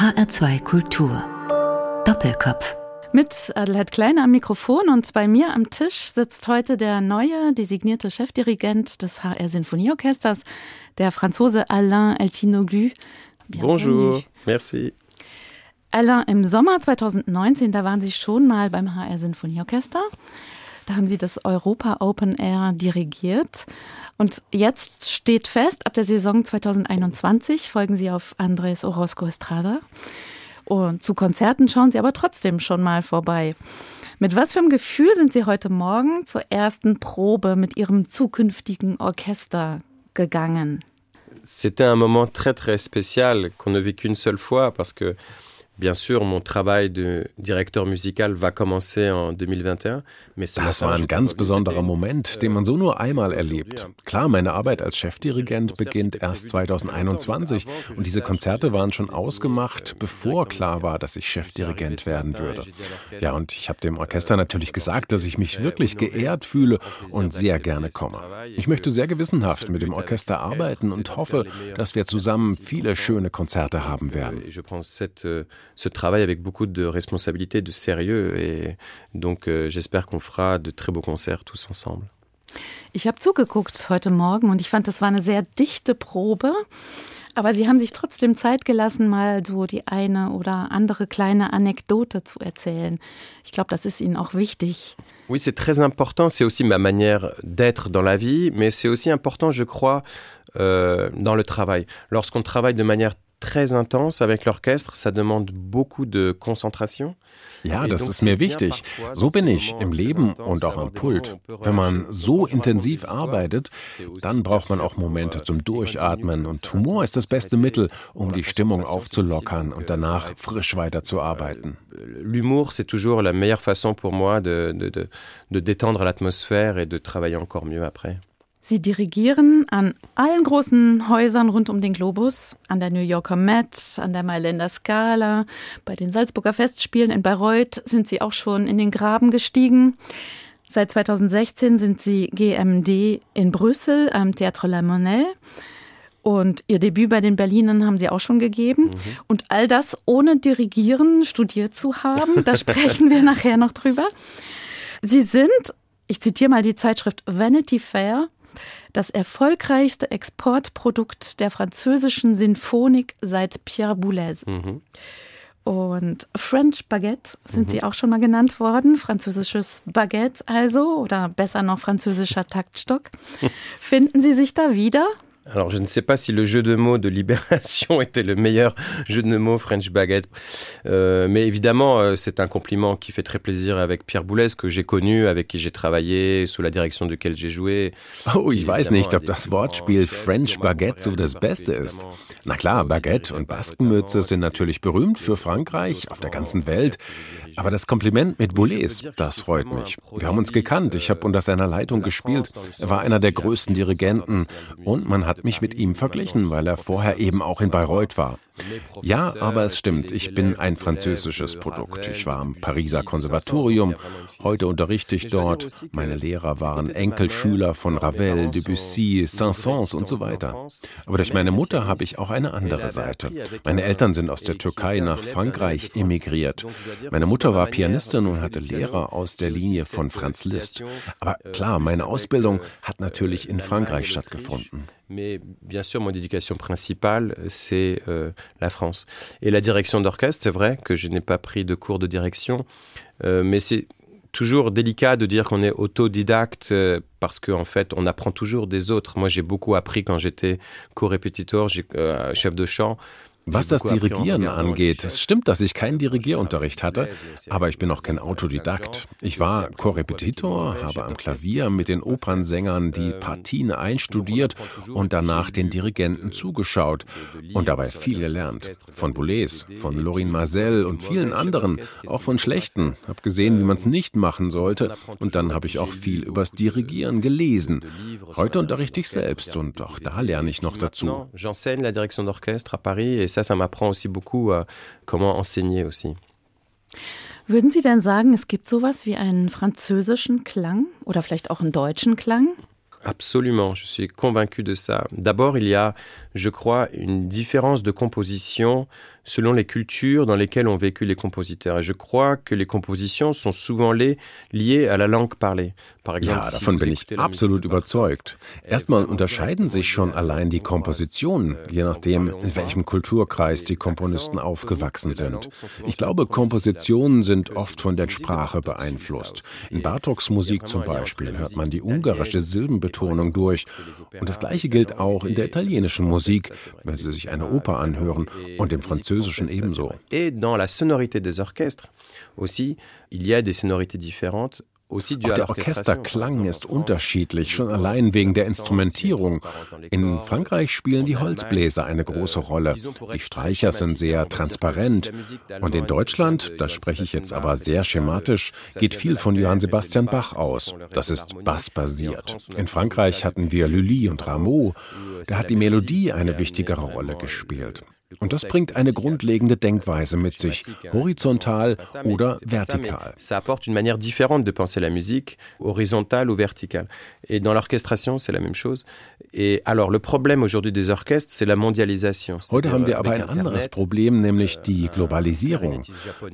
HR2 Kultur. Doppelkopf. Mit Adelheid Kleine am Mikrofon und bei mir am Tisch sitzt heute der neue designierte Chefdirigent des HR Sinfonieorchesters, der Franzose Alain Eltinoglu. Bonjour, merci. Alain, im Sommer 2019, da waren Sie schon mal beim HR Sinfonieorchester. Da haben Sie das Europa Open Air dirigiert. Und jetzt steht fest, ab der Saison 2021 folgen Sie auf Andres Orozco Estrada. Und zu Konzerten schauen Sie aber trotzdem schon mal vorbei. Mit was für einem Gefühl sind Sie heute Morgen zur ersten Probe mit Ihrem zukünftigen Orchester gegangen? C'était un moment très très spécial qu'on ne vit qu'une seule fois parce que Bien sûr, mon travail de directeur musical va commencer en 2021. Das war ein ganz besonderer Moment, den man so nur einmal erlebt. Klar, meine Arbeit als Chefdirigent beginnt erst 2021 und diese Konzerte waren schon ausgemacht, bevor klar war, dass ich Chefdirigent werden würde. Ja, und ich habe dem Orchester natürlich gesagt, dass ich mich wirklich geehrt fühle und sehr gerne komme. Ich möchte sehr gewissenhaft mit dem Orchester arbeiten und hoffe, dass wir zusammen viele schöne Konzerte haben werden ce travail avec beaucoup de responsabilité, de sérieux. Et donc, euh, j'espère qu'on fera de très beaux concerts tous ensemble. Ich habe zugeguckt heute Morgen und ich fand, das war eine sehr dichte Probe. Aber Sie haben sich trotzdem Zeit gelassen, mal so die eine oder andere kleine Anekdote zu erzählen. Ich glaube, das ist Ihnen auch wichtig. Oui, c'est très important. C'est aussi ma manière d'être dans la vie, mais c'est aussi important, je crois, euh, dans le travail. Lorsqu'on travaille de manière très intense avec l'orchestre. Ça demande beaucoup de concentration. Ja, das ist mir wichtig. So bin ich im Leben und auch am Pult. Wenn man so intensiv arbeitet, dann braucht man auch Momente zum Durchatmen und Humor ist das beste Mittel, um die Stimmung aufzulockern und danach frisch weiterzuarbeiten. L'humour, c'est toujours la meilleure façon pour moi de, de, de, de détendre l'atmosphère et de travailler encore mieux après. Sie dirigieren an allen großen Häusern rund um den Globus, an der New Yorker Met, an der Mailänder Scala, bei den Salzburger Festspielen in Bayreuth sind Sie auch schon in den Graben gestiegen. Seit 2016 sind Sie GMD in Brüssel am Théâtre La Monnaie. Und Ihr Debüt bei den Berlinern haben Sie auch schon gegeben. Mhm. Und all das ohne Dirigieren studiert zu haben. Da sprechen wir nachher noch drüber. Sie sind, ich zitiere mal die Zeitschrift Vanity Fair, das erfolgreichste Exportprodukt der französischen Sinfonik seit Pierre Boulez. Mhm. Und French Baguette sind mhm. sie auch schon mal genannt worden. Französisches Baguette also oder besser noch französischer Taktstock. Finden Sie sich da wieder? Alors, je ne sais pas si le jeu de mots de Libération était le meilleur jeu de mots French Baguette, euh, mais évidemment, euh, c'est un compliment qui fait très plaisir avec Pierre Boulez, que j'ai connu, avec qui j'ai travaillé, sous la direction duquel j'ai joué. Oh, ich weiß nicht, ob das Wortspiel French Baguette so das Beste ist. Na klar, Baguette und Baskenmütze sind natürlich berühmt für Frankreich, auf der ganzen Welt. Aber das Kompliment mit Boulez, das freut mich. Wir haben uns gekannt, ich habe unter seiner Leitung gespielt. Er war einer der größten Dirigenten und man hat mich mit ihm verglichen, weil er vorher eben auch in Bayreuth war. Ja, aber es stimmt, ich bin ein französisches Produkt. Ich war am Pariser Konservatorium, heute unterrichte ich dort. Meine Lehrer waren Enkelschüler von Ravel, Debussy, Saint-Saëns und so weiter. Aber durch meine Mutter habe ich auch eine andere Seite. Meine Eltern sind aus der Türkei nach Frankreich emigriert. Meine Mutter war Pianistin und hatte Lehrer aus der Linie von Franz Liszt. Aber klar, meine Ausbildung hat natürlich in Frankreich stattgefunden. Mais bien sûr, mon éducation principale, c'est euh, la France. Et la direction d'orchestre, c'est vrai que je n'ai pas pris de cours de direction, euh, mais c'est toujours délicat de dire qu'on est autodidacte euh, parce qu'en en fait, on apprend toujours des autres. Moi, j'ai beaucoup appris quand j'étais co-répétiteur, chef de chant. Was das Dirigieren angeht, es stimmt, dass ich keinen Dirigierunterricht hatte, aber ich bin auch kein Autodidakt. Ich war Korrepetitor, habe am Klavier mit den Opernsängern die Partien einstudiert und danach den Dirigenten zugeschaut und dabei viel gelernt. Von Boulez, von Lorin Marcel und vielen anderen, auch von schlechten. Habe gesehen, wie man es nicht machen sollte und dann habe ich auch viel übers Dirigieren gelesen. Heute unterrichte ich selbst und auch da lerne ich noch dazu. J'enseigne la direction d'orchestre à Paris ça, ça m'apprend aussi beaucoup comment enseigner aussi. Würden Sie denn sagen, es gibt sowas wie einen französischen Klang oder vielleicht auch einen deutschen Klang? Absolument, je suis convaincu de ça. D'abord, il y a, je crois, une différence de composition selon les cultures dans lesquelles ont vécu les compositeurs. Et je crois que les compositions sont souvent liées à la langue parlée. Par exemple, ja, davon bin ich absolut überzeugt. Erstmal unterscheiden sich schon allein die Kompositionen, je nachdem, in welchem Kulturkreis die Komponisten aufgewachsen sind. Ich glaube, Kompositionen sind oft von der Sprache beeinflusst. In Bartoks Musik zum Beispiel hört man die ungarische Silbenbetonung durch. Und das Gleiche gilt auch in der italienischen Musik, wenn Sie sich eine Oper anhören, und im Französischen ebenso. Et dans la sonorité des orchestres aussi, il y a des sonorités différentes auch der Orchesterklang ist unterschiedlich, schon allein wegen der Instrumentierung. In Frankreich spielen die Holzbläser eine große Rolle. Die Streicher sind sehr transparent. Und in Deutschland, da spreche ich jetzt aber sehr schematisch, geht viel von Johann Sebastian Bach aus. Das ist bassbasiert. In Frankreich hatten wir Lully und Rameau. Da hat die Melodie eine wichtigere Rolle gespielt. Und das bringt eine grundlegende Denkweise mit sich, horizontal oder vertikal. Ça apporte une manière différente de penser la musique, horizontale ou verticale. Et dans l'orchestration, c'est la même chose. Et alors, le problème aujourd'hui des orchestres, c'est la mondialisation. Heute haben wir aber ein anderes Problem, nämlich die euh, Globalisierung.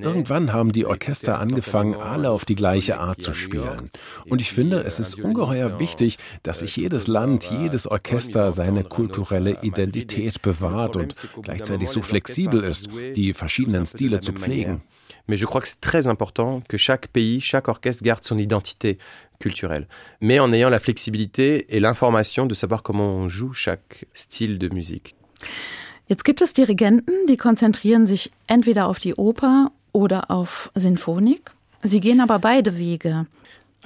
Irgendwann haben die Orchester angefangen, alle auf die gleiche Art zu spielen. Und ich finde, es ist ungeheuer wichtig, dass sich jedes Land, jedes Orchester seine kulturelle Identität bewahrt und gleichzeitig gleichzeitig so flexibel ist, die verschiedenen Stile zu pflegen. Mais je crois que c'est très important que chaque pays, chaque orchestre garde son identité culturelle, mais en ayant la flexibilité et l'information de savoir comment on joue chaque style de musique. Jetzt gibt es Dirigenten, die konzentrieren sich entweder auf die Oper oder auf Sinfonik. Sie gehen aber beide Wege.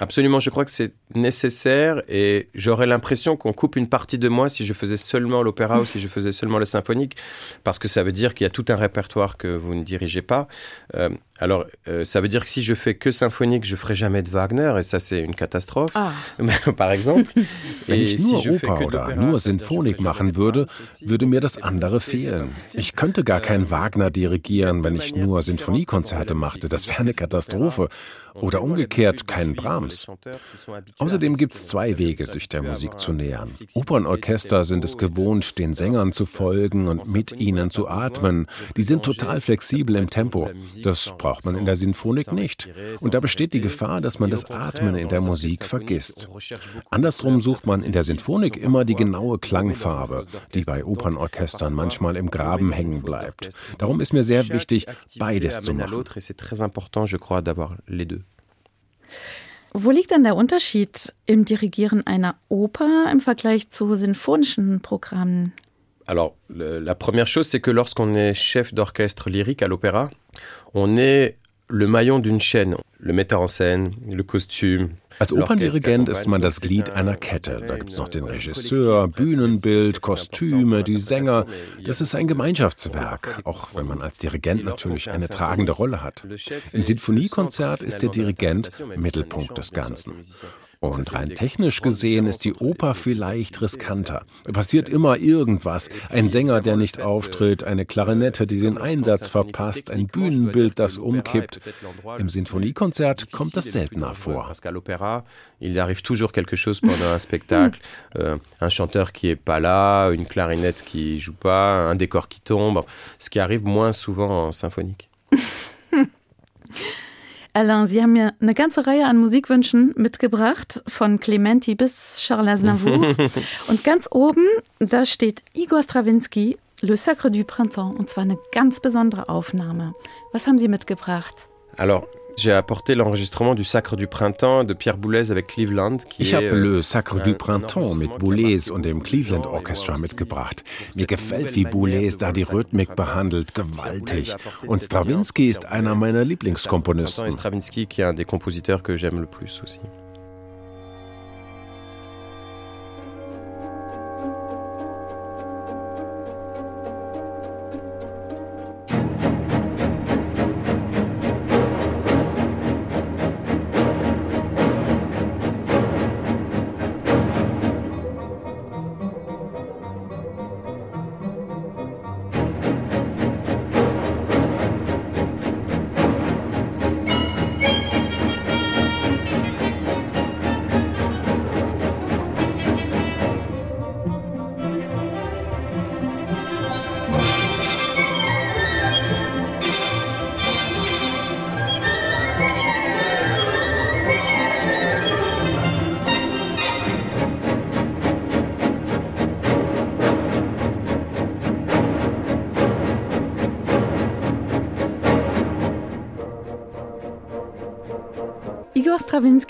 Absolument, je crois que c'est nécessaire et j'aurais l'impression qu'on coupe une partie de moi si je faisais seulement l'opéra ou si je faisais seulement le symphonique, parce que ça veut dire qu'il y a tout un répertoire que vous ne dirigez pas. Euh, alors, euh, ça veut dire que si je fais que symphonique, je ferai jamais de Wagner et ça, c'est une catastrophe, ah. par exemple. Wenn ich nur si Oper oder nur Sinfonik machen würde, würde mir das andere fehlen. Ich könnte gar kein euh, Wagner dirigieren, wenn ich nur Sinfoniekonzerte machte. Das wäre eine Katastrophe. Oder umgekehrt keinen Brahms. Außerdem gibt es zwei Wege, sich der Musik zu nähern. Opernorchester sind es gewohnt, den Sängern zu folgen und mit ihnen zu atmen. Die sind total flexibel im Tempo. Das braucht man in der Sinfonik nicht. Und da besteht die Gefahr, dass man das Atmen in der Musik vergisst. Andersrum sucht man in der Sinfonik immer die genaue Klangfarbe, die bei Opernorchestern manchmal im Graben hängen bleibt. Darum ist mir sehr wichtig, beides zu machen. Wo liegt denn der Unterschied im Dirigieren einer Oper im Vergleich zu sinfonischen Programmen? Alors, la première chose, c'est que lorsqu'on est chef d'orchestre lyrique à l'opéra, on est le maillon d'une chaîne. Le metteur en scène, le costume, Als Operndirigent ist man das Glied einer Kette. Da gibt es noch den Regisseur, Bühnenbild, Kostüme, die Sänger. Das ist ein Gemeinschaftswerk, auch wenn man als Dirigent natürlich eine tragende Rolle hat. Im Sinfoniekonzert ist der Dirigent Mittelpunkt des Ganzen. Und rein technisch gesehen ist die Oper vielleicht riskanter. Passiert immer irgendwas. Ein Sänger, der nicht auftritt, eine Klarinette, die den Einsatz verpasst, ein Bühnenbild, das umkippt. Im Sinfoniekonzert kommt das seltener vor. Il arrive toujours quelque chose pendant un spectacle, euh, un chanteur qui est pas là, une clarinette qui joue pas, un décor qui tombe, ce qui arrive moins souvent en symphonique. Alain, Sie haben mir eine ganze Reihe an Musikwünschen mitgebracht, von Clementi bis Charles Aznavour. und ganz oben, da steht Igor Strawinski, Le Sacre du Printemps, und zwar eine ganz besondere Aufnahme. Was haben Sie mitgebracht? Alors, J'ai apporté l'enregistrement du Sacre du Printemps de Pierre Boulez avec Cleveland. Ich habe Le Sacre du Printemps mit Boulez und dem Cleveland Orchestra mitgebracht. Mir gefällt, wie Boulez da die Rhythmik behandelt, gewaltig. Und Stravinsky ist einer meiner Lieblingskomponisten. Stravinsky, qui est un des compositeurs que j'aime le plus aussi.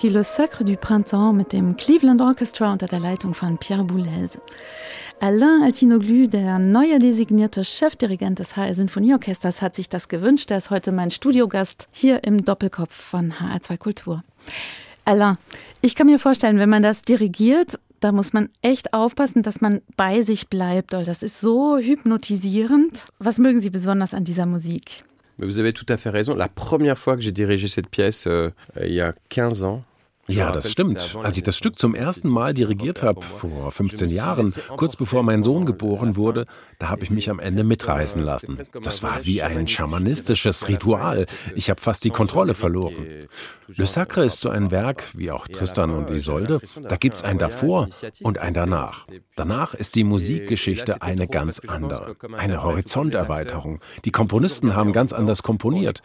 Stravinsky, Le Sacre du Printemps mit dem Cleveland Orchestra unter der Leitung von Pierre Boulez. Alain Altinoglu, der neue designierte Chefdirigent des HR Sinfonieorchesters, hat sich das gewünscht. Er ist heute mein Studiogast hier im Doppelkopf von HR2 Kultur. Alain, ich kann mir vorstellen, wenn man das dirigiert, da muss man echt aufpassen, dass man bei sich bleibt. Das ist so hypnotisierend. Was mögen Sie besonders an dieser Musik? Vous avez tout à fait raison. La première fois que j'ai dirigé cette pièce, euh, il y a 15 ans, Ja, das stimmt. Als ich das Stück zum ersten Mal dirigiert habe, vor 15 Jahren, kurz bevor mein Sohn geboren wurde, da habe ich mich am Ende mitreißen lassen. Das war wie ein schamanistisches Ritual. Ich habe fast die Kontrolle verloren. Le Sacre ist so ein Werk, wie auch Tristan und Isolde. Da gibt es ein davor und ein danach. Danach ist die Musikgeschichte eine ganz andere. Eine Horizonterweiterung. Die Komponisten haben ganz anders komponiert.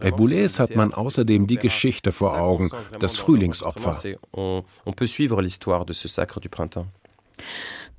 Bei Boulez hat man außerdem die Geschichte vor Augen, das Frühlings On peut suivre l'histoire de ce sacre du printemps.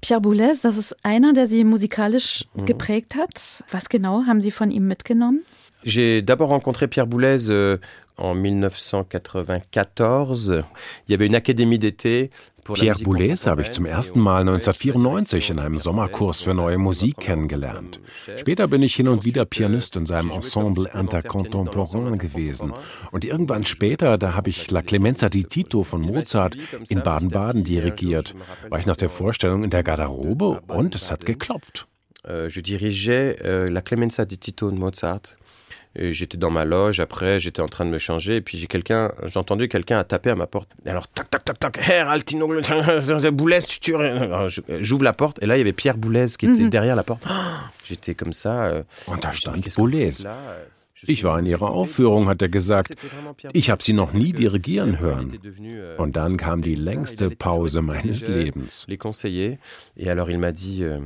Pierre Boulez, das ist einer, der Sie musikalisch mhm. geprägt hat. Was genau haben Sie von ihm mitgenommen? J'ai d'abord rencontré Pierre Boulez euh, en 1994. Il y avait une académie d'été Pierre Boulez habe ich zum ersten Mal 1994 in einem Sommerkurs für neue Musik kennengelernt. Später bin ich hin und wieder Pianist in seinem Ensemble Intercontemporain gewesen. Und irgendwann später, da habe ich La Clemenza di Tito von Mozart in Baden-Baden dirigiert. War ich nach der Vorstellung in der Garderobe und es hat geklopft. Euh, je dirigeais euh, La Clemenza di Tito de Mozart. J'étais dans ma loge, après j'étais en train de me changer, et puis j'ai quelqu'un, j'ai entendu quelqu'un taper à ma porte. Et alors, tac, tac, tac, tac, Herr Altino Boulez, tu J'ouvre la porte, et là il y avait Pierre Boulez qui était mhm. derrière la porte. J'étais comme ça. Euh, stand Boulez. Ich war in ihrer Aufführung, hat er gesagt. Ich habe sie noch nie dirigieren hören. Euh, Und dann kam die längste Pause meines Lebens. Les conseillers. Et alors il m'a dit, euh,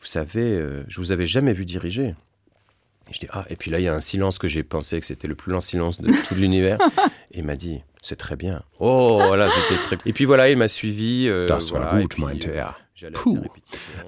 vous savez, je vous avais jamais vu diriger. Et je dis, ah, et puis là, il y a un silence que j'ai pensé que c'était le plus lent silence de tout l'univers. et il m'a dit, c'est très bien. Oh, voilà, c'était très. Et puis voilà, il m'a suivi. Euh, das war gut, meinte er. Puh,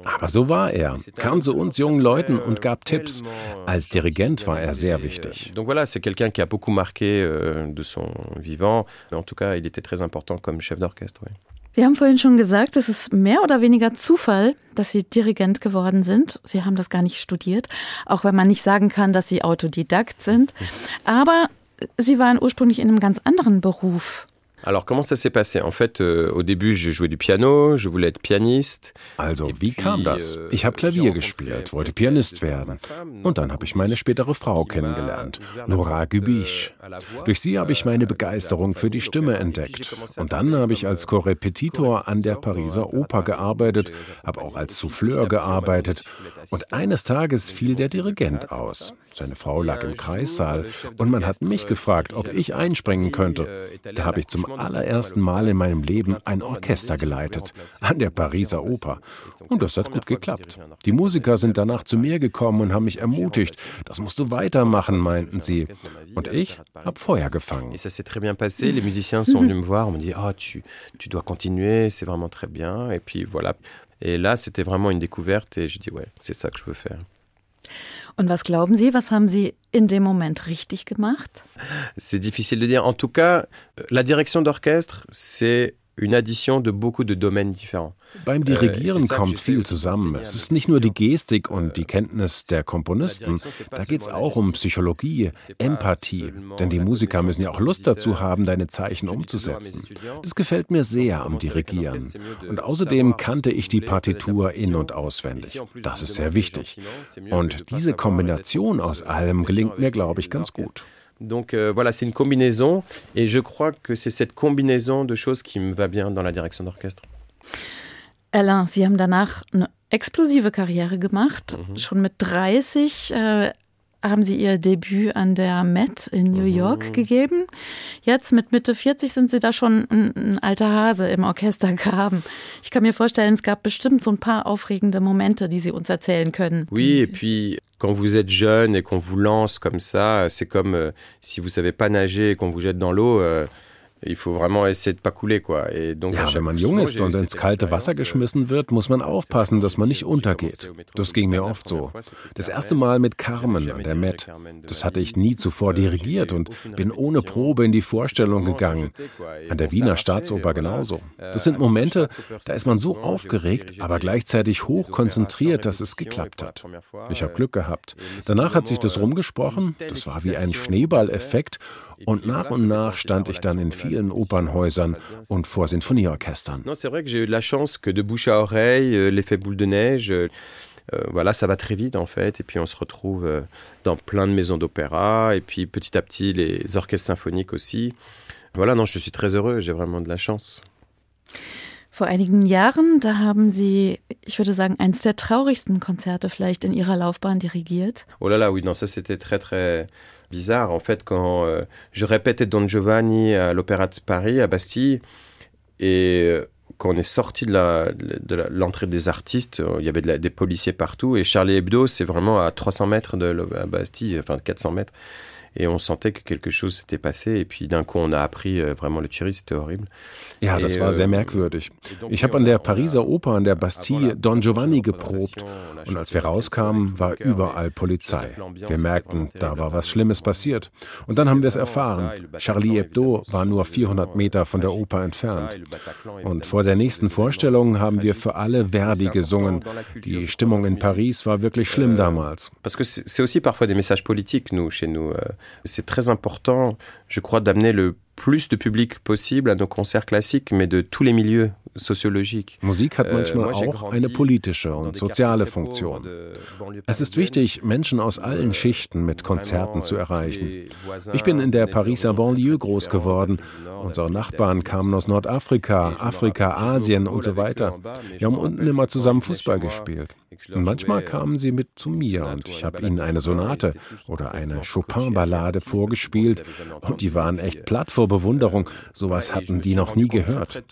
aber so war er, kam zu uns jungen Leuten und gab Tipps. Euh, Als Dirigent war er sehr wichtig. Donc voilà, c'est quelqu'un qui a beaucoup marqué euh, de son vivant. En tout cas, il était très important comme chef d'orchestre. Oui. Wir haben vorhin schon gesagt, es ist mehr oder weniger Zufall, dass Sie Dirigent geworden sind. Sie haben das gar nicht studiert, auch wenn man nicht sagen kann, dass Sie Autodidakt sind. Aber Sie waren ursprünglich in einem ganz anderen Beruf. Alors comment ça s'est passé En fait, euh, au début, je jouais du piano, je voulais être pianiste. Also, wie kam das? Euh, ich habe Klavier gespielt, wollte Pianist werden. Und dann habe ich meine spätere Frau kennengelernt, Nora Gübisch. Durch sie habe ich meine Begeisterung für die Stimme entdeckt. Und dann habe ich als Korrepetitor an der Pariser Oper gearbeitet, habe auch als Souffleur gearbeitet. Und eines Tages fiel der Dirigent aus. Seine Frau lag im Kreissaal und man hat mich gefragt, ob ich einspringen könnte. Da habe ich zum allerersten Mal in meinem Leben ein Orchester geleitet, an der Pariser Oper. Und das hat gut geklappt. Die Musiker sind danach zu mir gekommen und haben mich ermutigt. Das musst du weitermachen, meinten sie. Und ich habe Feuer gefangen. Et ça s'est très bien passé. Les musiciens sont venus me voir, m'ont dit, ah, tu, tu dois continuer, c'est vraiment très bien. Et puis voilà. Et là, c'était vraiment une découverte et je dis, ouais, c'est ça que je veux faire. Und was glauben Sie, was haben Sie in dem Moment richtig gemacht? C'est difficile de dire. En tout cas, la direction d'orchestre, c'est une addition de beaucoup de domaines différents. Beim äh, Dirigieren kommt viel zusammen. Es ist nicht nur die Gestik und die Kenntnis der Komponisten. Da geht es auch um Psychologie, Empathie. Denn die Musiker müssen ja auch Lust dazu haben, deine Zeichen umzusetzen. Das gefällt mir sehr am Dirigieren. Und außerdem kannte ich die Partitur in- und auswendig. Das ist sehr wichtig. Und diese Kombination aus allem gelingt mir, glaube ich, ganz gut. Donc euh, voilà, c'est une combinaison et je crois que c'est cette combinaison de choses qui me va bien dans la direction d'orchestre. Alain, Sie haben danach eine explosive Karriere gemacht. Mhm. Schon mit 30 äh, haben Sie Ihr Debüt an der Met in New York mhm. gegeben. Jetzt mit Mitte 40 sind Sie da schon ein, ein, alter Hase im Orchestergraben. Ich kann mir vorstellen, es gab bestimmt so ein paar aufregende Momente, die Sie uns erzählen können. Oui, et puis quand vous êtes jeune et qu'on vous lance comme ça, c'est comme euh, si vous savez pas nager et qu'on vous jette dans l'eau. Euh, Il faut vraiment essayer de pas couler, quoi. Et donc, ja, wenn man jung ist und ins kalte Wasser geschmissen wird, muss man aufpassen, dass man nicht untergeht. Das ging mir oft so. Das erste Mal mit Carmen an der Met. Das hatte ich nie zuvor dirigiert und bin ohne Probe in die Vorstellung gegangen. An der Wiener Staatsoper genauso. Das sind Momente, da ist man so aufgeregt, aber gleichzeitig hoch konzentriert, dass es geklappt hat. Ich habe Glück gehabt. Danach hat sich das rumgesprochen. Das war wie ein Schneeballeffekt und nach und nach stand ich dann in vielen Opernhäusern und vor Sinfonieorchestern. Non, c'est vrai que j'ai eu la chance que de bouche à oreille, euh, l'effet boule de neige, euh, voilà, ça va très vite en fait. Et puis on se retrouve euh, dans plein de maisons d'opéra, et puis petit à petit les orchestres symphoniques aussi. Voilà, non, je suis très heureux, j'ai vraiment de la chance. Vor einigen Jahren, da haben Sie, ich würde sagen, eines der traurigsten Konzerte vielleicht in Ihrer Laufbahn dirigiert. Oh là là, oui, non, ça c'était très très bizarre. En fait, quand euh, je répétais Don Giovanni à l'Opéra de Paris, à Bastille, et euh, quand on est sorti de l'entrée de des artistes, euh, il y avait de la, des policiers partout, et Charlie Hebdo, c'est vraiment à 300 mètres de Bastille, enfin 400 mètres. Et on sentait que quelque chose s'était passé. Et puis d'un coup, on a appris vraiment le Tuerie, c'était horrible. Ja, das war sehr merkwürdig. Ich habe an der Pariser Oper an der Bastille Don Giovanni geprobt und als wir rauskamen, war überall Polizei. Wir merkten, da war was Schlimmes passiert. Und dann haben wir es erfahren. Charlie Hebdo war nur 400 Meter von der Oper entfernt. Und vor der nächsten Vorstellung haben wir für alle Verdi gesungen. Die Stimmung in Paris war wirklich schlimm damals. Parce que c'est aussi parfois des messages politiques, nous, chez nous. C'est très important, je crois, d'amener le plus de public possible à nos concerts classiques, mais de tous les milieux soziologiques. Musik hat manchmal auch eine politische und soziale Funktion. Es ist wichtig, Menschen aus allen Schichten mit Konzerten zu erreichen. Ich bin in der Pariser Banlieue groß geworden. Unsere Nachbarn kamen aus Nordafrika, Afrika, Asien und so weiter. Wir haben unten immer zusammen Fußball gespielt. Und manchmal kamen sie mit zu mir und ich habe ihnen eine Sonate oder eine Chopin-Ballade vorgespielt und die waren echt platt vor Bewunderung. Sowas hatten die noch nie gehört.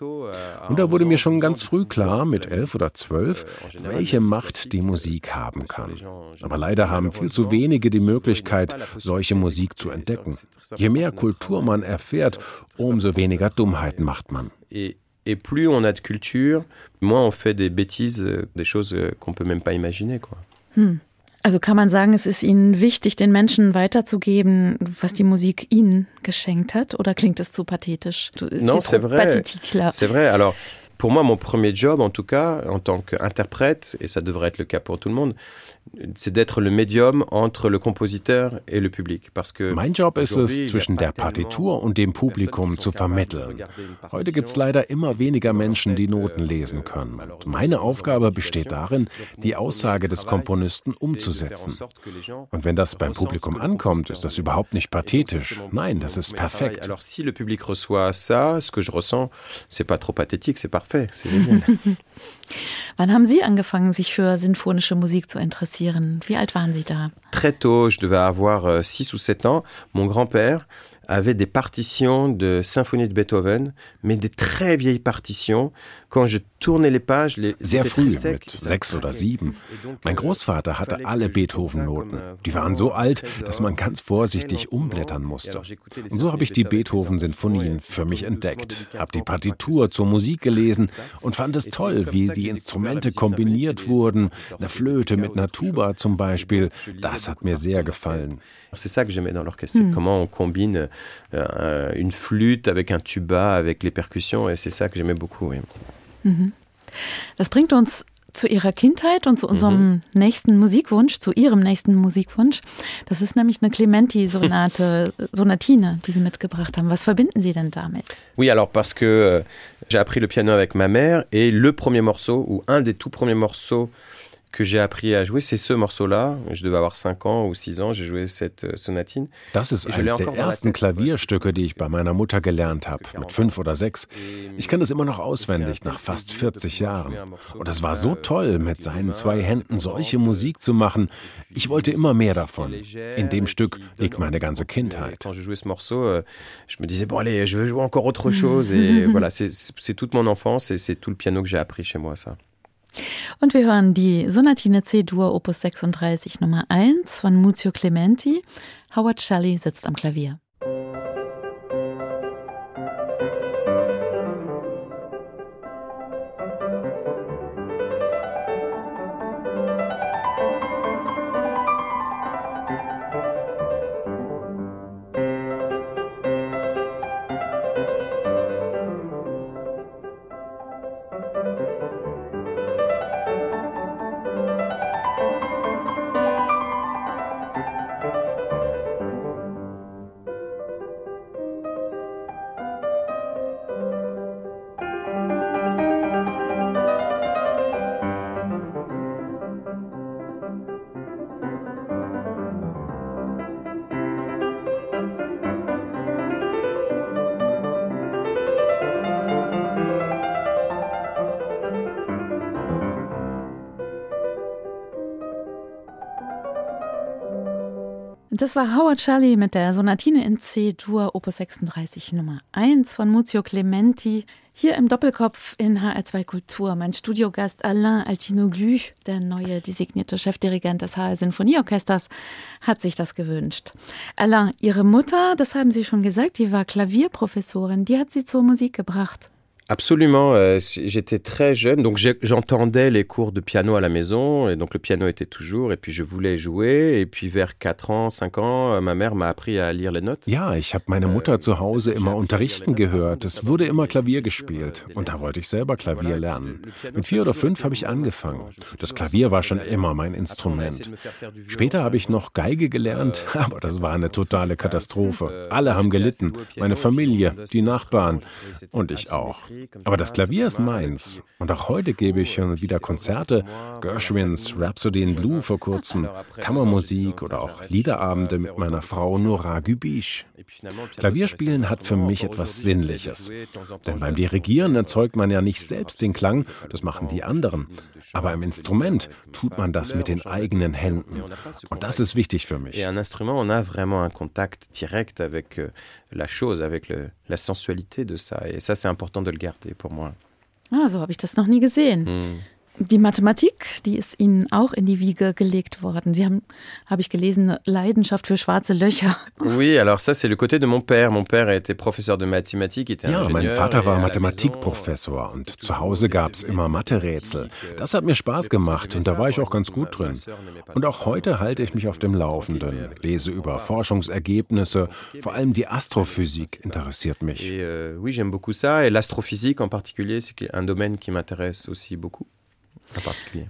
Und da wurde mir schon ganz früh klar, mit elf oder zwölf, welche Macht die Musik haben kann. Aber leider haben viel zu wenige die Möglichkeit, solche Musik zu entdecken. Je mehr Kultur man erfährt, umso weniger Dummheiten macht man. Et plus on a de culture, moins on fait des bêtises, des choses qu'on peut même pas imaginer. Quoi. Hm. Also kann man sagen, es ist Ihnen wichtig, den Menschen weiterzugeben, was die Musik Ihnen geschenkt hat, oder klingt es zu pathetisch? Non, c'est vrai. C'est vrai. Alors, pour moi, mon premier job, en tout cas, en tant qu'interprète, et ça devrait être le cas pour tout le monde, c'est d'être le Medium entre le compositeur et le public. Parce que mein Job ist es, zwischen der Partitur und dem Publikum zu vermitteln. Heute gibt es leider immer weniger Menschen, die Noten lesen können. Und meine Aufgabe besteht darin, die Aussage des Komponisten umzusetzen. Und wenn das beim Publikum ankommt, ist das überhaupt nicht pathetisch. Nein, das ist perfekt. Alors si le public reçoit ça, ce que je ressens, c'est pas trop pathétique, c'est parfait, c'est génial. Wann haben Sie angefangen, sich für sinfonische Musik zu interessieren? Wie alt waren Sie da? Très tôt, je devais avoir 6 euh, ou 7 ans. Mon grand-père avait des partitions de symphonie de Beethoven, mais des très vieilles partitions. Quand je tournais les pages, les Sehr früh, mit sechs oder sieben. Mein Großvater hatte alle Beethoven-Noten. Die waren so alt, dass man ganz vorsichtig umblättern musste. Und so habe ich die Beethoven-Sinfonien für mich entdeckt, habe die Partitur zur Musik gelesen und fand es toll, wie die Instrumente kombiniert wurden. Eine Flöte mit einer Tuba zum Beispiel. Das hat mir sehr gefallen. C'est ça que j'aimais dans l'orchestre, mm. comment on combine euh, une flûte avec un tuba, avec les percussions, et c'est ça que j'aimais beaucoup. Oui. Mhm. Das bringt uns zu Ihrer Kindheit und zu unserem mhm. nächsten Musikwunsch, zu Ihrem nächsten Musikwunsch. Das ist nämlich eine Clementi-Sonate, Sonatine, die Sie mitgebracht haben. Was verbinden Sie denn damit? Oui, alors parce que euh, j'ai appris le piano avec ma mère et le premier morceau, ou un des tout premiers morceaux que j'ai appris à jouer, c'est ce morceau-là. Je devais avoir 5 ans ou 6 ans, j'ai joué cette euh, Sonatine. Das ist eines der ersten Klavierstücke, die ich bei meiner Mutter gelernt habe, mit 5 oder 6. Ich kann es immer noch auswendig, nach fast 40 Jahren. Und es war so toll, mit seinen zwei Händen solche Musik zu machen. Ich wollte immer mehr davon. In dem Stück liegt meine ganze Kindheit. Quand je jouais ce morceau, euh, je me disais, bon allez, je veux jouer encore autre chose. Et voilà, c'est toute mon enfance et c'est tout le piano que j'ai appris chez moi, ça. Und wir hören die Sonatine C-Dur Opus 36 Nummer 1 von Muzio Clementi. Howard Shelley sitzt am Klavier. Das war Howard Shelley mit der Sonatine in C-Dur, Opus 36 Nummer 1 von Muzio Clementi. Hier im Doppelkopf in HR2 Kultur. Mein Studiogast Alain Altinoglu, der neue designierte Chefdirigent des HR Sinfonieorchesters, hat sich das gewünscht. Alain, Ihre Mutter, das haben Sie schon gesagt, die war Klavierprofessorin, die hat Sie zur Musik gebracht. Absolument. Euh, j'étais très jeune, donc j'entendais les cours de piano à la maison, et donc le piano était toujours, et puis je voulais jouer, et puis vers 4 ans, 5 ans, euh, ma mère m'a appris à lire les notes. Ja, ich habe meine Mutter zu Hause immer unterrichten gehört. Es wurde immer Klavier gespielt, und da wollte ich selber Klavier lernen. Mit vier oder fünf habe ich angefangen. Das Klavier war schon immer mein Instrument. Später habe ich noch Geige gelernt, aber das war eine totale Katastrophe. Alle haben gelitten, meine Familie, die Nachbarn und ich auch. Aber das Klavier ist meins. Und auch heute gebe ich schon wieder Konzerte, Gershwins Rhapsody in Blue vor kurzem, Kammermusik oder auch Liederabende mit meiner Frau Nora Gübisch. Klavierspielen hat für mich etwas Sinnliches. Denn beim Dirigieren erzeugt man ja nicht selbst den Klang, das machen die anderen. Aber im Instrument tut man das mit den eigenen Händen. Und das ist wichtig für mich. un instrument, on a vraiment un contact direct avec euh, la chose, avec le, la sensualité de ça. Et ça, c'est important de le garder pour moi. Ah, so habe ich das noch nie gesehen. Hm. Die Mathematik, die ist Ihnen auch in die Wiege gelegt worden. Sie haben, habe ich gelesen, Leidenschaft für schwarze Löcher. Oui, alors ça c'est le côté de mon père. Mon père était professeur de mathématiques, était Ja, mein Vater war Mathematikprofessor und zu Hause gab es immer Mathe-Rätsel. Das hat mir Spaß gemacht und da war ich auch ganz gut drin. Und auch heute halte ich mich auf dem Laufenden, lese über Forschungsergebnisse, vor allem die Astrophysik interessiert mich. Euh, oui, j'aime beaucoup ça et l'astrophysique en particulier, c'est un domaine qui m'intéresse aussi beaucoup. Particulier.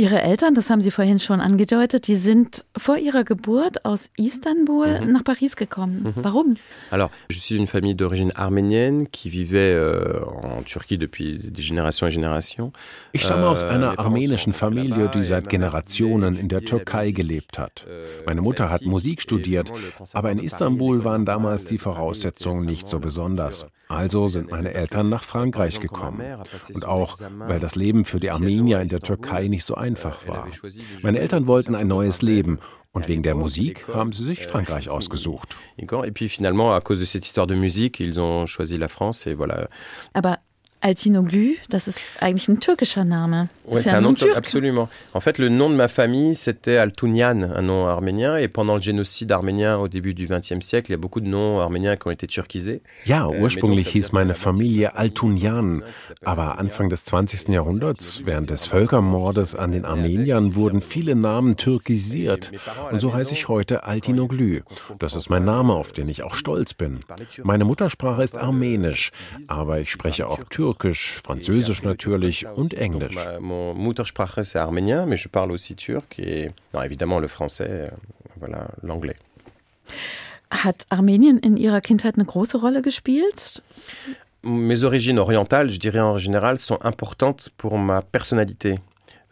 Ihre Eltern, das haben Sie vorhin schon angedeutet, die sind vor ihrer Geburt aus Istanbul mhm. nach Paris gekommen. Mhm. Warum Alors, je suis d'une famille d'origine arménienne qui vivait euh, en Turquie depuis des générations et générations. Ich stamme aus einer euh, armenischen Familie, die seit Generationen in der Türkei gelebt hat. Euh, Meine Mutter hat Musik studiert, aber in Istanbul waren damals die Voraussetzungen nicht so besonders. Also sind meine Eltern nach Frankreich gekommen. Und auch, weil das Leben für die Armenier in der Türkei nicht so einfach war. Meine Eltern wollten ein neues Leben und wegen der Musik haben sie sich Frankreich ausgesucht. Et puis finalement, à cause de cette histoire de musique, ils ont choisi la France et voilà. Aber Altinoglu, das ist eigentlich ein türkischer Name. Oui, c'est un, nom turc. Absolument. En fait, le nom de ma famille, c'était Altunian, un nom arménien. Et pendant le génocide arménien au début du XXe siècle, il y a beaucoup de noms arméniens qui ont été turkisés. Ja, euh, ursprünglich hieß meine Familie Altunian. Aber Anfang des 20. Jahrhunderts, während des Völkermordes an den Armeniern, wurden viele Namen türkisiert. Und so heiße ich heute Altinoglu. Das ist mein Name, auf den ich auch stolz bin. Meine Muttersprache ist Armenisch, aber ich spreche auch Türkisch. Türkisch, Französisch natürlich und Englisch. Mon Muttersprache arménien, mais je parle aussi turc et non, évidemment le français, euh, voilà, l'anglais. Hat Armenien in Ihrer Kindheit eine große Rolle gespielt? Mes origines orientales, je dirais en général, sont importantes pour ma personnalité.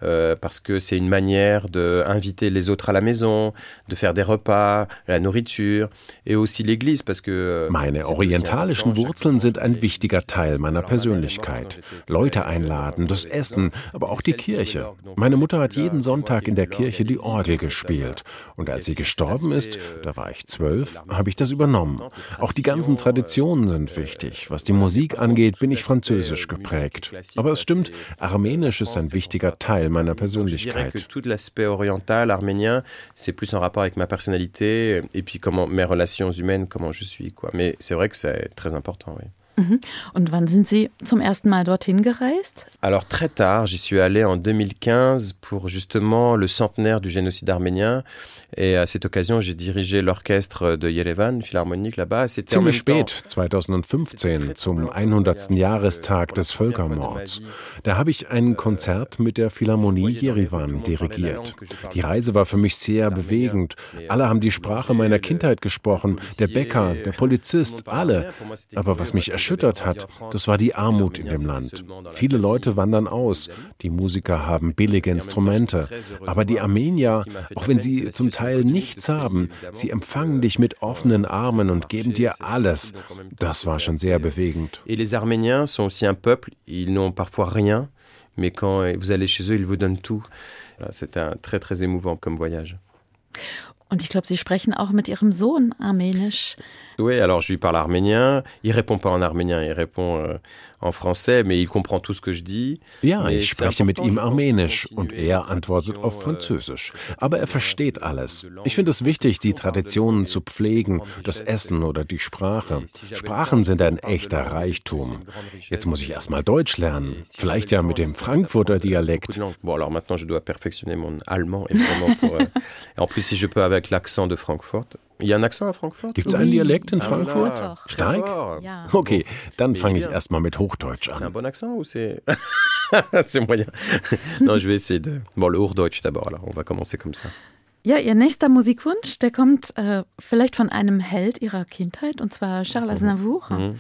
Euh, parce que c'est une manière d'inviter les autres à la maison, de faire des repas, la nourriture et aussi l'église, parce que euh, meine orientalischen Wurzeln sind ein wichtiger Teil meiner Persönlichkeit. Leute einladen, das Essen, aber auch die Kirche. Meine Mutter hat jeden Sonntag in der Kirche die Orgel gespielt und als sie gestorben ist, da war ich zwölf, habe ich das übernommen. Auch die ganzen Traditionen sind wichtig. Was die Musik angeht, bin ich französisch geprägt. Aber es stimmt, Armenisch ist ein wichtiger Teil Teil meiner Persönlichkeit. Je que tout l'aspect oriental, arménien, c'est plus en rapport avec ma personnalité et puis comment mes relations humaines, comment je suis. Quoi. Mais c'est vrai que c'est très important, oui. Mhm. Und wann sind Sie zum ersten Mal dorthin gereist Alors très tard, j'y suis allé en 2015 pour justement le centenaire du génocide arménien. Et à cette occasion, j'ai dirigé l'orchestre de Yerevan, Philharmonique là-bas. Ziemlich spät, 2015, zum 100. Jahrestag des Völkermords. Da habe ich ein Konzert mit der Philharmonie Yerevan dirigiert. Die Reise war für mich sehr bewegend. Alle haben die Sprache meiner Kindheit gesprochen, der Bäcker, der Polizist, alle. Aber was mich erschüttert hat, das war die Armut in dem Land. Viele Leute wandern aus, die Musiker haben billige Instrumente, aber die Armenier, auch wenn sie zum Teil nichts haben. Sie empfangen dich mit offenen Armen und geben dir alles. Das war schon sehr bewegend. Et les Arméniens sont aussi un peuple, ils n'ont parfois rien, mais quand vous allez chez eux, ils vous donnent tout. C'était très très émouvant comme voyage. Und ich glaube, Sie sprechen auch mit Ihrem Sohn Armenisch. Oui, alors je lui parle arménien. Il répond pas en arménien, il répond euh, en français, mais il comprend tout ce que je dis. Ja, ich spreche mit ihm Armenisch und er antwortet auf Französisch. Aber er versteht alles. Ich finde es wichtig, die Traditionen zu pflegen, das Essen oder die Sprache. Sprachen sind ein echter Reichtum. Jetzt muss ich erst mal Deutsch lernen. Vielleicht ja mit dem Frankfurter Dialekt. Bon, alors maintenant je dois perfectionner mon allemand évidemment pour. Euh, en plus, si je peux avec l'accent de Francfort. Il y a un accent à Frankfurt? Gibt es einen Dialekt in Frankfurt? Ah, Stark? Ja. Okay, dann fange ich erstmal mit Hochdeutsch C'est un an. bon accent ou c'est. c'est moyen. non, je vais essayer de. Bon, le Hochdeutsch d'abord, alors on va commencer comme ça. Ja, Ihr nächster Musikwunsch, der kommt äh, vielleicht von einem Held Ihrer Kindheit, und zwar Charles Aznavour. Mhm.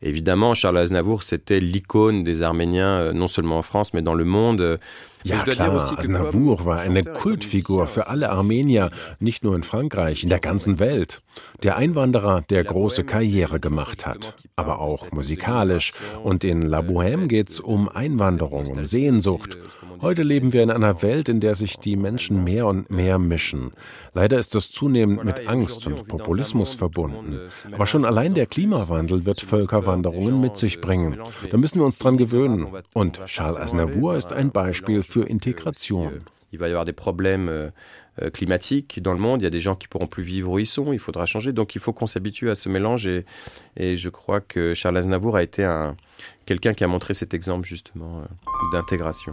Évidemment, Charles Aznavour, c'était l'icône des Arméniens, euh, non seulement en France, mais dans le monde. Euh, Ja klar, Aznavour war eine Kultfigur für alle Armenier, nicht nur in Frankreich, in der ganzen Welt. Der Einwanderer, der große Karriere gemacht hat, aber auch musikalisch. Und in La Bohème geht's um Einwanderung, um Sehnsucht. Heute leben wir in einer Welt, in der sich die Menschen mehr und mehr mischen. Leider ist das zunehmend mit Angst und Populismus verbunden. Aber schon allein der Klimawandel wird Völkerwanderungen mit sich bringen. Da müssen wir uns dran gewöhnen. Und Charles Aznavour ist ein Beispiel für Integration. Il va y avoir des problèmes euh, euh, climatiques dans le monde. Il y a des gens qui pourront plus vivre où ils sont. Il faudra changer. Donc il faut qu'on s'habitue à ce mélange. Et, et je crois que Charles Aznavour a été un, quelqu'un qui a montré cet exemple justement euh, d'intégration.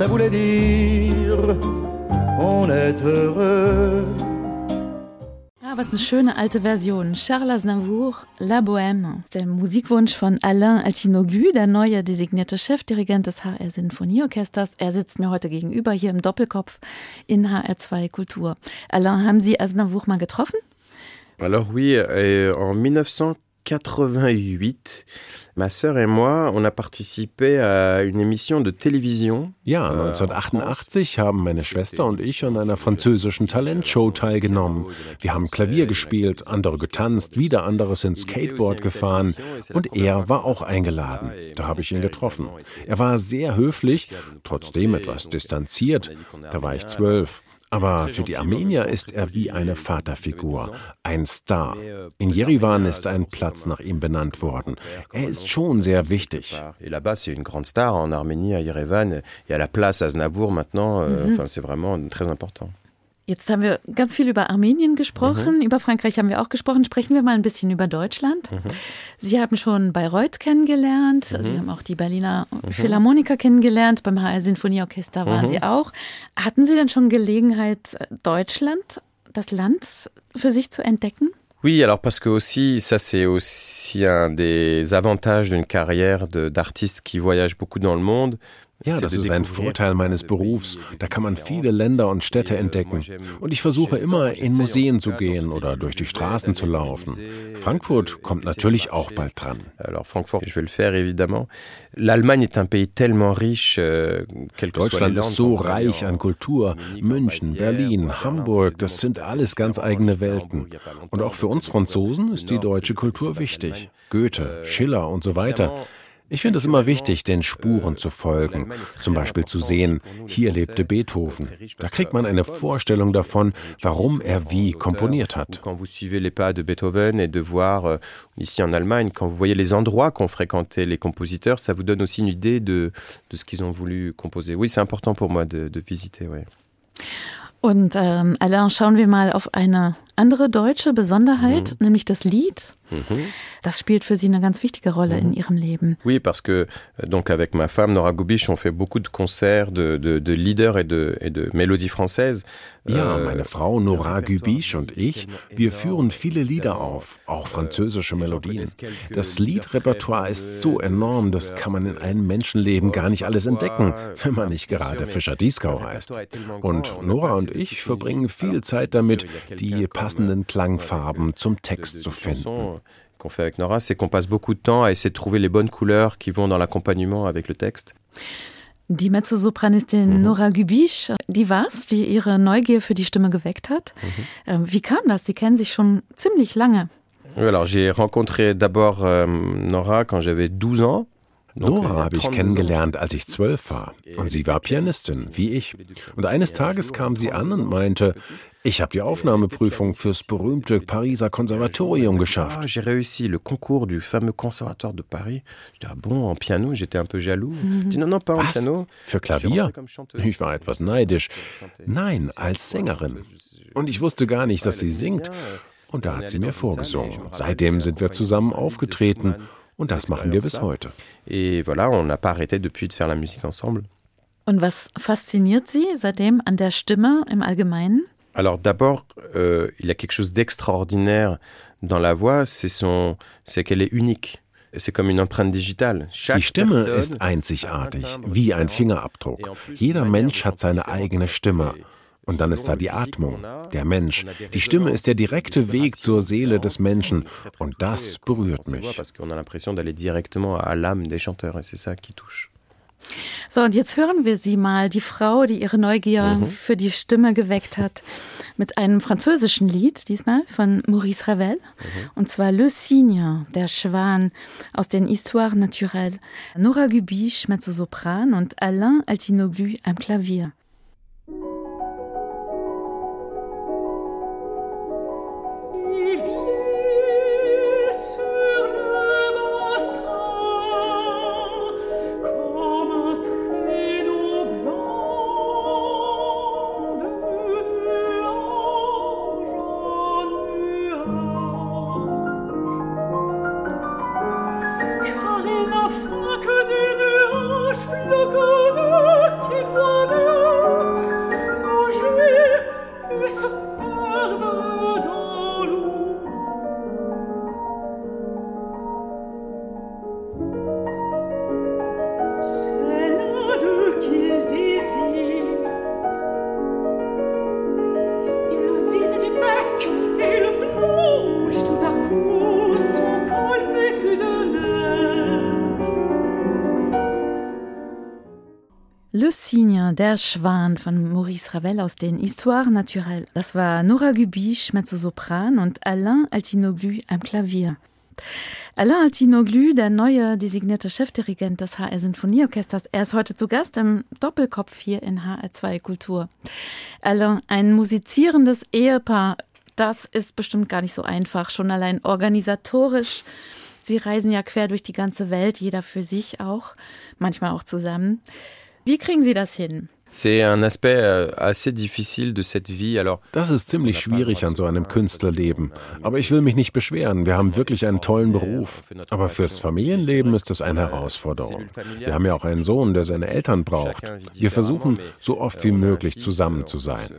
ça voulait dire on est heureux. Ah, was eine schöne alte Version. Charles Aznavour, La Bohème. Der Musikwunsch von Alain Altinogu, der neue designierte Chefdirigent des HR Sinfonieorchesters. Er sitzt mir heute gegenüber hier im Doppelkopf in HR2 Kultur. Alain, haben Sie Aznavour mal getroffen? Alors oui, en 1900 88, ma sœur et moi, on a participé à une émission de télévision. Ja, 1988 haben meine Schwester und ich an einer französischen Talentshow teilgenommen. Wir haben Klavier gespielt, andere getanzt, wieder andere sind Skateboard gefahren und er war auch eingeladen. Da habe ich ihn getroffen. Er war sehr höflich, trotzdem etwas distanziert. Da war ich zwölf. Aber für die Armenier ist er wie eine Vaterfigur, ein Star. In Jerewan ist ein Platz nach ihm benannt worden. Er ist schon sehr wichtig. Et Jetzt haben wir ganz viel über Armenien gesprochen, über Frankreich haben wir auch gesprochen. Sprechen wir mal ein bisschen über Deutschland. Sie haben schon Bayreuth kennengelernt, Sie haben auch die Berliner Philharmoniker kennengelernt, beim HR Sinfonieorchester waren Sie auch. Hatten Sie denn schon Gelegenheit, Deutschland, das Land für sich zu entdecken? Oui, alors parce que aussi, ça c'est aussi un des avantages d'une carrière de- d'artiste qui voyage beaucoup dans le monde. Ja, das ist ein Vorteil meines Berufs. Da kann man viele Länder und Städte entdecken. Und ich versuche immer in Museen en zu gehen oder durch die Straßen zu laufen. Frankfurt kommt natürlich auch bald dran. Euh, Deutschland ist so reich an Kultur. München, Berlin, Hamburg, das sind alles ganz eigene Welten. Und auch für uns Franzosen ist die deutsche Kultur wichtig. Goethe, Schiller und so weiter. Ich finde es immer wichtig, den Spuren zu folgen. Zum Beispiel zu sehen, hier lebte Beethoven. Da kriegt man eine Vorstellung davon, warum er wie komponiert hat. Euh, ici en Allemagne, quand vous voyez les endroits qu'ont fréquenté les compositeurs, ça vous donne aussi une idée de, de ce qu'ils ont voulu composer. Oui, c'est important pour moi de, de visiter. Ouais. Und ähm, Alain, schauen wir mal auf eine andere deutsche Besonderheit, nämlich das Lied. Mhm. Das spielt für Sie eine ganz wichtige Rolle mhm. in Ihrem Leben. Oui, parce que donc avec ma femme Nora Gubisch, on fait beaucoup de concerts de, de, de lieders et de, et de mélodies françaises. Ja, euh, meine Frau Nora Gubisch und ich, wir führen viele Lieder auf, auch französische Melodien. Das Liedrepertoire ist so enorm, das kann man in einem Menschenleben gar nicht alles entdecken, wenn man nicht gerade Fischer Dieskau heißt. Und Nora und ich verbringen viel Zeit damit, die passenden Klangfarben zum Text zu finden. qu'on fait avec Nora, c'est qu'on passe beaucoup de temps à essayer de trouver les bonnes couleurs qui vont dans l'accompagnement avec le texte. Die Mezzosopranistin mhm. Nora Gübisch, die war's, die ihre Neugier für die Stimme geweckt hat. Mhm. Wie kam das? Sie kennen sich schon ziemlich lange. alors j'ai rencontré d'abord euh, Nora quand j'avais 12 ans. Nora habe ich kennengelernt, als ich zwölf war. Und sie war Pianistin, wie ich. Und eines Tages kam sie an und meinte, ich habe die Aufnahmeprüfung fürs berühmte Pariser Konservatorium geschafft. Ah, j'ai réussi le concours du fameux Conservatoire de Paris. Ah bon, en piano, j'étais un peu jaloux. Mhm. non, non, pas en piano. Für Klavier? Ich war etwas neidisch. Nein, als Sängerin. Und ich wusste gar nicht, dass sie singt. Und da hat sie mir vorgesungen. Seitdem sind wir zusammen aufgetreten. Und das machen wir bis heute. Et voilà, on n'a pas arrêté depuis de faire la musique ensemble. Und was fasziniert Sie seitdem an der Stimme im Allgemeinen? Alors d'abord, euh, il y a quelque chose d'extraordinaire dans la voix, c'est son, c'est qu'elle est unique. C'est. Die Stimme ist einzigartig, wie ein Fingerabdruck. Jeder Mensch hat seine eigene Stimme. Und dann ist da die Atmung, der Mensch. Die Stimme ist der direkte Weg zur Seele des Menschen. Und das berührt mich. So, und jetzt hören wir sie mal, die Frau, die ihre Neugier mhm. für die Stimme geweckt hat, mit einem französischen Lied, diesmal von Maurice Ravel, mhm. und zwar Le Cygne, der Schwan aus den Histoires Naturelles. Nora Gubiche, Mezzosopran und Alain Altinoglu am Klavier. Der Schwan von Maurice Ravel aus den Histoires Naturelles. Das war Nora Gubisch, Mezzosopran und Alain Altinoglu am Klavier. Alain Altinoglu, der neue designierte Chefdirigent des HR Sinfonieorchesters, er ist heute zu Gast im Doppelkopf hier in HR2 Kultur. Alain, ein musizierendes Ehepaar, das ist bestimmt gar nicht so einfach, schon allein organisatorisch. Sie reisen ja quer durch die ganze Welt, jeder für sich auch, manchmal auch zusammen. Wie kriegen Sie das hin? C'est un aspect euh, assez difficile de cette vie. Alors, das ist ziemlich schwierig an so einem Künstlerleben. Aber ich will mich nicht beschweren. Wir haben wirklich einen tollen Beruf. Aber fürs Familienleben ist es eine Herausforderung. Wir haben ja auch einen Sohn, der seine Eltern braucht. Wir versuchen, so oft wie möglich zusammen zu sein.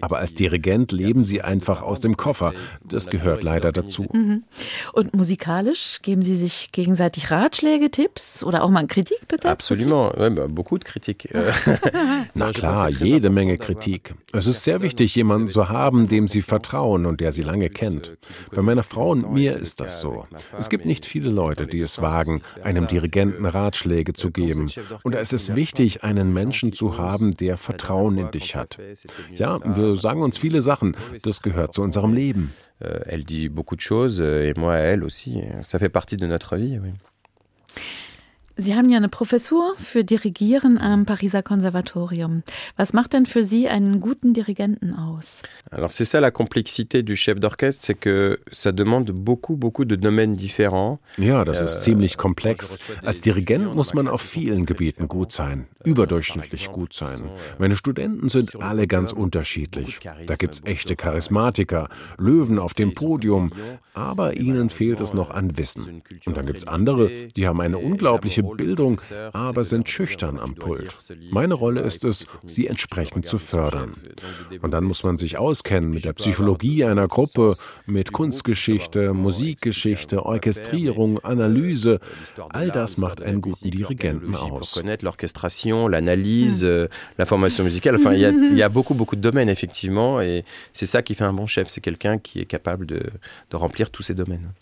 Aber als Dirigent leben sie einfach aus dem Koffer. Das gehört leider dazu. Mhm. Und musikalisch geben Sie sich gegenseitig Ratschläge, Tipps oder auch mal Kritik bitte? Ouais, beaucoup de critiques. Na klar, jede Menge Kritik. Es ist sehr wichtig, jemanden zu haben, dem Sie vertrauen und der Sie lange kennt. Bei meiner Frau und mir ist das so. Es gibt nicht viele Leute, die es wagen, einem Dirigenten Ratschläge zu geben. Und es ist wichtig, einen Menschen zu haben, der Vertrauen in dich hat. Ja, wir sagen uns viele Sachen. Das gehört zu unserem Leben. Euh, elle dit beaucoup de choses et moi elle aussi. Ça fait partie de notre vie, oui. Sie haben ja eine Professur für Dirigieren am Pariser Konservatorium. Was macht denn für Sie einen guten Dirigenten aus? Alors c'est ça la complexité du chef d'orchestre, c'est que ça demande beaucoup beaucoup de domaines différents. Ja, das ist ziemlich komplex. Als Dirigent muss man auf vielen Gebieten gut sein, überdurchschnittlich gut sein. Meine Studenten sind alle ganz unterschiedlich. Da gibt's echte Charismatiker, Löwen auf dem Podium, aber ihnen fehlt es noch an Wissen. Und dann gibt's andere, die haben eine unglaubliche Bildung, aber sind schüchtern am Pult. Meine Rolle ist es, sie entsprechend zu fördern. Und dann muss man sich auskennen mit der Psychologie einer Gruppe, mit Kunstgeschichte, Musikgeschichte, Orchestrierung, Analyse. All das macht einen guten Dirigenten aus. L'orchestration, l'analyse, euh, la formation musicale. Enfin, il y, a, il y a beaucoup, beaucoup de domaines, effectivement. Et c'est ça qui fait un bon chef. C'est quelqu'un qui est capable de, de remplir tous ces domaines.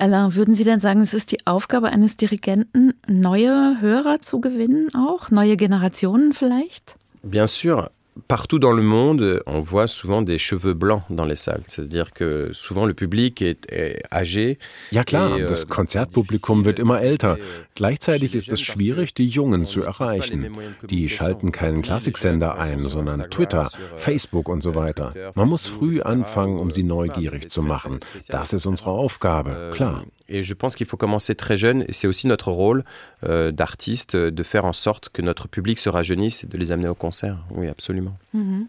Alain, würden Sie denn sagen, es ist die Aufgabe eines Dirigenten, neue Hörer zu gewinnen, auch neue Generationen vielleicht? Bien sûr. Partout dans le monde, on voit souvent des cheveux blancs dans les salles. C'est-à-dire que souvent le public est, âgé. Ja klar, euh, das Konzertpublikum wird immer älter. Gleichzeitig ist es schwierig, die Jungen zu erreichen. Die schalten keinen Klassiksender ein, sondern Twitter, Facebook und so weiter. Man muss früh anfangen, um sie neugierig zu machen. Das ist unsere Aufgabe, klar. Et je pense qu'il faut commencer très jeune, c'est aussi notre rôle euh, d'artiste de faire en sorte que notre public se rajeunisse et de les amener au concert. Oui, absolument. Mhm.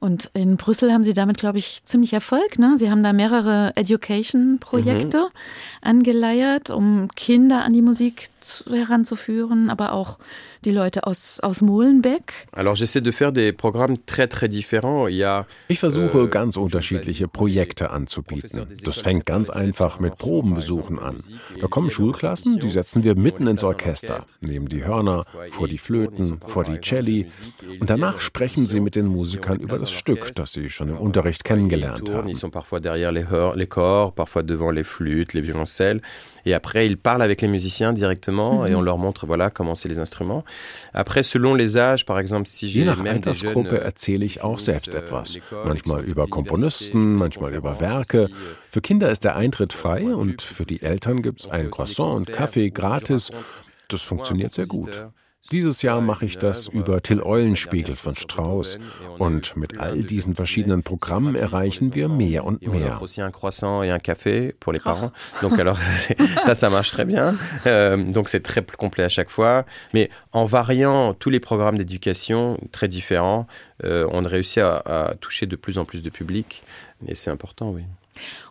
Und in Brüssel haben Sie damit, glaube ich, ziemlich Erfolg. Ne? Sie haben da mehrere Education-Projekte mhm. angeleiert, um Kinder an die Musik zu, heranzuführen, aber auch die Leute aus, aus Molenbeek. Alors j'essaie de faire des programmes très très différents. Il y a, ich versuche euh, ganz unterschiedliche Projekte anzubieten. Das fängt ganz einfach mit Probenbesuchen an. Da kommen Schulklassen, die setzen wir mitten ins Orchester, nehmen die Hörner, vor die Flöten, vor die Celli und danach sprechen sie mit den Musikern über das Stück, das sie schon im Unterricht kennengelernt haben. Ils sont parfois derrière les, les corps, parfois devant les flûtes, les violoncelles. Et après, ils parlent avec les musiciens directement et on leur montre voilà comment c'est les instruments. Après, selon les âges, par exemple, si j'ai Je nach Altersgruppe erzähle ich auch selbst etwas. Manchmal über Komponisten, manchmal über Werke. Für Kinder ist der Eintritt frei und für die Eltern gibt es ein Croissant und Kaffee gratis. Das funktioniert sehr gut. Dieses Jahr mache ich das über Till Eulenspiegel von Strauss. Und mit all diesen verschiedenen Programmen erreichen wir mehr und mehr. Donc alors ça, ça marche très bien. Euh, donc c'est très complet à chaque fois. Mais en variant tous les programmes d'éducation très différents, euh, on réussit à, à toucher de plus en plus de public. Et c'est important, oui.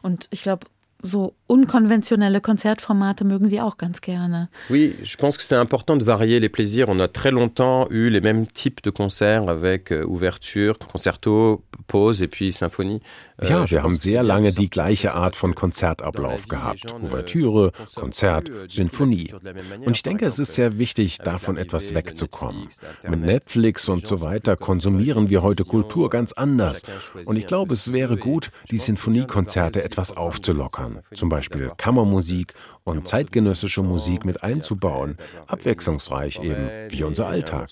Und ich glaube, so unkonventionelle Konzertformate mögen Sie auch ganz gerne. Oui, je pense que c'est important de varier les plaisirs. On a très longtemps eu les mêmes types de concerts avec euh, ouverture, concerto, pause et puis symphonie. Euh, ja, wir haben sehr lange die gleiche Art von Konzertablauf gehabt. Ouvertüre, Konzert, Sinfonie. Und ich denke, es ist sehr wichtig, davon etwas wegzukommen. Mit Netflix und so weiter konsumieren wir heute Kultur ganz anders. Und ich glaube, es wäre gut, die Sinfoniekonzerte etwas aufzulockern. Zum Beispiel Kammermusik und zeitgenössische Musik mit einzubauen. Abwechslungsreich eben, wie unser Alltag.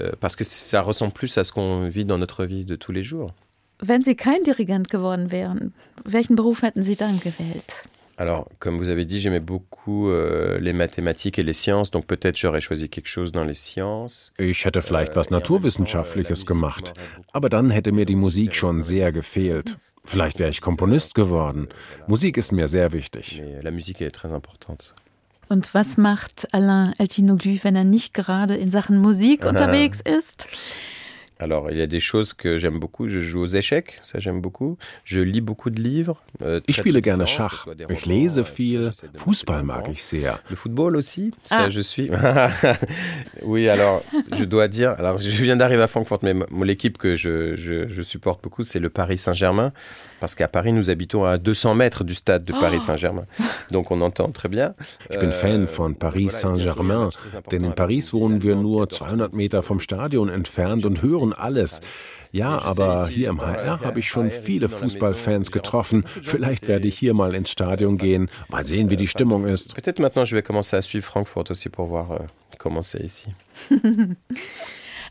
Euh, parce que ça ressemble plus à ce qu'on vit dans notre vie de tous les jours. Wenn Sie kein Dirigent geworden wären, welchen Beruf hätten Sie dann gewählt? Alors, comme vous avez dit, j'aimais beaucoup euh, les mathématiques et les sciences, donc peut-être j'aurais choisi quelque chose dans les sciences. Ich hätte vielleicht was Naturwissenschaftliches gemacht, aber dann hätte mir die Musik schon sehr gefehlt. Vielleicht wäre ich Komponist geworden. Musik ist mir sehr wichtig. La musique est très importante. Und was macht Alain Eltinoglu, wenn er nicht gerade in Sachen Musik unterwegs ist? Alors, il y a des choses que j'aime beaucoup. Je joue aux échecs, ça j'aime beaucoup. Je lis beaucoup de livres. Euh, ich spiele gerne Schach. Ich lese viel. Fußball mag ich sehr. Le football aussi, ça ah. je suis. oui, alors je dois dire. Alors, je viens d'arriver à Francfort, mais l'équipe que je, je, je, supporte beaucoup, c'est le Paris Saint-Germain, parce qu'à Paris, nous habitons à 200 mètres du stade de Paris oh. Saint-Germain. Donc, on entend très bien. Ich bin Fan euh, von Paris Saint-Germain, denn in Paris wohnen wir nur 200 Meter vom Stadion entfernt und hören schon alles. Ja, aber hier im HR habe ich schon viele Fußballfans getroffen. Vielleicht werde ich hier mal ins Stadion gehen, mal sehen, wie die Stimmung ist. Peut-être maintenant je vais commencer à suivre Frankfurt aussi pour voir euh, comment c'est ici.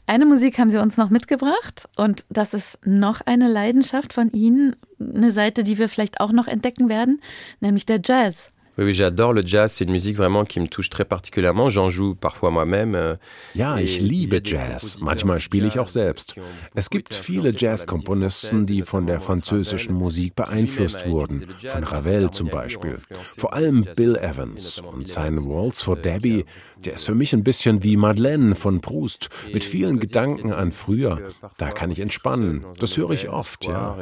Eine Musik haben Sie uns noch mitgebracht und das ist noch eine Leidenschaft von Ihnen, eine Seite, die wir vielleicht auch noch entdecken werden, nämlich der Jazz. Oui, oui j'adore le Jazz. C'est une musique vraiment qui me touche très particulièrement. J'en joue parfois moi-même. Euh, ja, ich liebe Jazz. Manchmal spiele ich auch selbst. Es gibt viele Jazzkomponisten, die von der französischen Musik beeinflusst wurden. Von Ravel zum Beispiel. Vor allem Bill Evans und sein Waltz for Debbie. Der ist für mich ein bisschen wie Madeleine von Proust. Mit vielen Gedanken an früher. Da kann ich entspannen. Das höre ich oft, ja.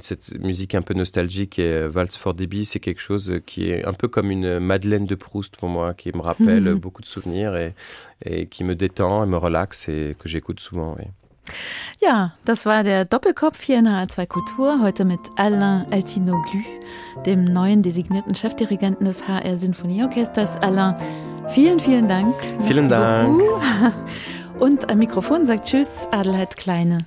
Cette musique un peu nostalgique et euh, Valse for Débit, c'est quelque chose qui est un peu comme une Madeleine de Proust pour moi, qui me rappelle mhm. beaucoup de souvenirs et, et, qui me détend et me relaxe et que j'écoute souvent. Oui. Ja, das war der Doppelkopf hier in HR2 Kultur, heute mit Alain Altino-Glü, dem neuen designierten Chefdirigenten des HR Sinfonieorchesters. Alain, vielen, vielen Dank. Vielen Dank. Und am Mikrofon sagt Tschüss, Adelheid Kleine.